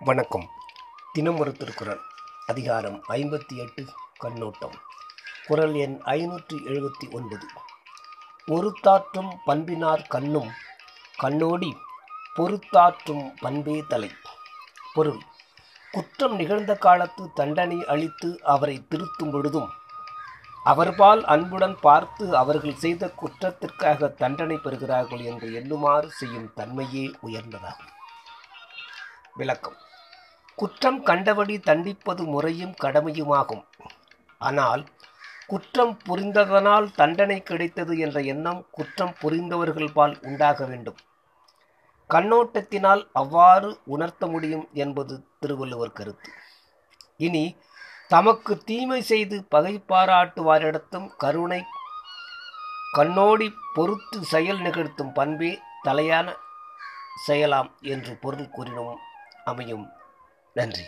வணக்கம். தினம் ஒரு திருக்குறள் அதிகாரம் ஐம்பத்தி எட்டு கண்ணோட்டம். குறள் எண் ஐநூற்றி எழுபத்தி ஒன்பது. ஒருத்தாற்றும் பண்பினார் கண்ணும் கண்ணோடி பொறுத்தாற்றும் பண்பே தலை. பொருள் குற்றம் நிகழ்ந்த காலத்து தண்டனை அளித்து அவரை திருத்தும் பொழுதும் அவர்பால் அன்புடன் பார்த்து அவர்கள் செய்த குற்றத்திற்காக தண்டனை பெறுகிறார்கள் என்று எண்ணுமாறு செய்யும் தன்மையே உயர்ந்ததாகும். விளக்கம். குற்றம் கண்டபடி தண்டிப்பது முறையும் கடமையுமாகும். ஆனால் குற்றம் புரிந்ததனால் தண்டனை கிடைத்தது என்ற எண்ணம் குற்றம் புரிந்தவர்கள் பால் உண்டாக வேண்டும். கண்ணோட்டத்தினால் அவ்வாறு உணர்த்த முடியும் என்பது திருவள்ளுவர் கருத்து. இனி தமக்கு தீமை செய்து பகை பாராட்டுவாரிடத்தும் கருணை கண்ணோடி பொறுத்து செயல் நிகழ்த்தும் பண்பே தலையான செயலாம் என்று பொருள் கூறினோம் அமையும். நன்றி